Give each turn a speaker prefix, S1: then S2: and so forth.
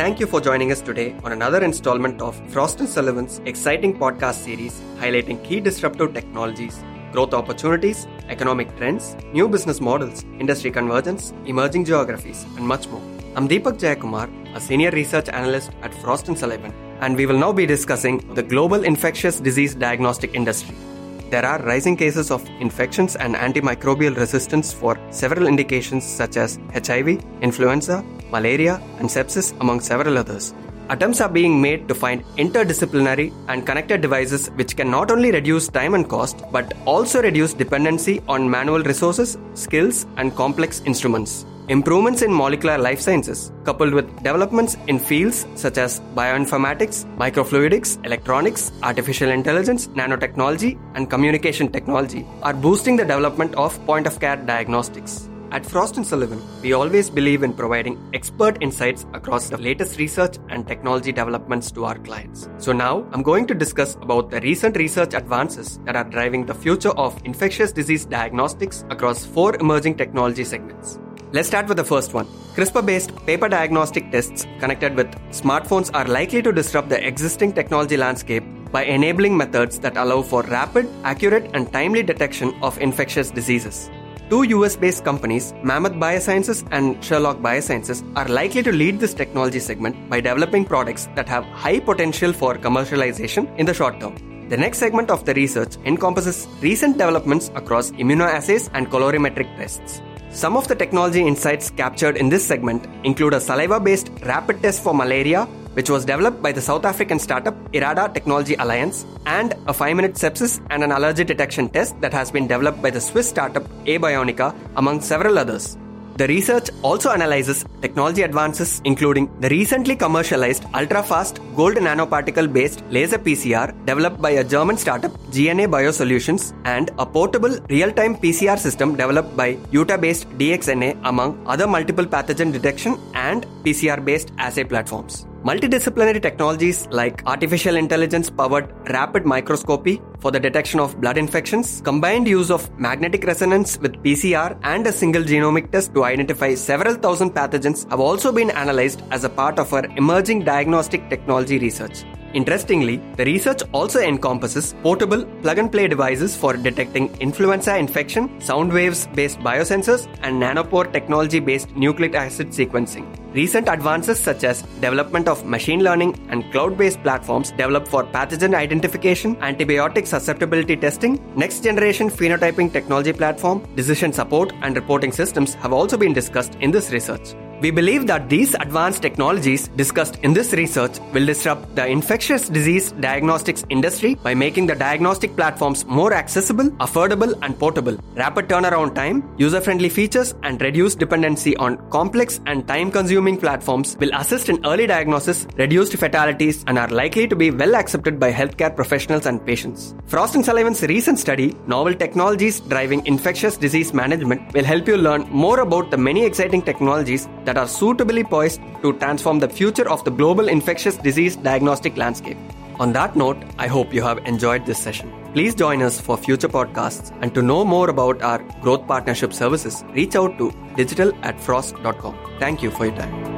S1: thank you for joining us today on another installment of Frost Sullivan's exciting podcast series highlighting key disruptive technologies, growth opportunities, economic trends, new business models, industry convergence, emerging geographies, and much more. I'm Deepak Jayakumar, a senior research analyst at Frost Sullivan, and we will now be discussing the global infectious disease diagnostic industry. There are rising cases of infections and antimicrobial resistance for several indications such as HIV, influenza, malaria, and sepsis, among several others. Attempts are being made to find interdisciplinary and connected devices which can not only reduce time and cost but also reduce dependency on manual resources, skills, and complex instruments. Improvements in molecular life sciences, coupled with developments in fields such as bioinformatics, microfluidics, electronics, artificial intelligence, nanotechnology, and communication technology, are boosting the development of point of care diagnostics. At Frost and Sullivan, we always believe in providing expert insights across the latest research and technology developments to our clients. So now I'm going to discuss about the recent research advances that are driving the future of infectious disease diagnostics across four emerging technology segments. Let's start with the first one. CRISPR based paper diagnostic tests connected with smartphones are likely to disrupt the existing technology landscape by enabling methods that allow for rapid, accurate, and timely detection of infectious diseases. Two US based companies, Mammoth Biosciences and Sherlock Biosciences, are likely to lead this technology segment by developing products that have high potential for commercialization in the short term. The next segment of the research encompasses recent developments across immunoassays and colorimetric tests. Some of the technology insights captured in this segment include a saliva based rapid test for malaria, which was developed by the South African startup Irada Technology Alliance, and a 5 minute sepsis and an allergy detection test that has been developed by the Swiss startup Abionic, among several others. The research also analyzes technology advances, including the recently commercialized ultra fast gold nanoparticle based laser PCR developed by a German startup GNA Biosolutions and a portable real time PCR system developed by Utah based DXNA, among other multiple pathogen detection and PCR based assay platforms. Multidisciplinary technologies like artificial intelligence powered rapid microscopy for the detection of blood infections, combined use of magnetic resonance with PCR, and a single genomic test to identify several thousand pathogens have also been analyzed as a part of our emerging diagnostic technology research. Interestingly, the research also encompasses portable plug and play devices for detecting influenza infection, sound waves based biosensors, and nanopore technology based nucleic acid sequencing. Recent advances such as development of machine learning and cloud-based platforms developed for pathogen identification, antibiotic susceptibility testing, next generation phenotyping technology platform, decision support and reporting systems have also been discussed in this research. We believe that these advanced technologies discussed in this research will disrupt the infectious disease diagnostics industry by making the diagnostic platforms more accessible, affordable, and portable. Rapid turnaround time, user friendly features, and reduced dependency on complex and time consuming platforms will assist in early diagnosis, reduced fatalities, and are likely to be well accepted by healthcare professionals and patients. Frost and Sullivan's recent study, Novel Technologies Driving Infectious Disease Management, will help you learn more about the many exciting technologies that are suitably poised to transform the future of the global infectious disease diagnostic landscape. On that note, I hope you have enjoyed this session. Please join us for future podcasts and to know more about our growth partnership services, reach out to digital at frost.com. Thank you for your time.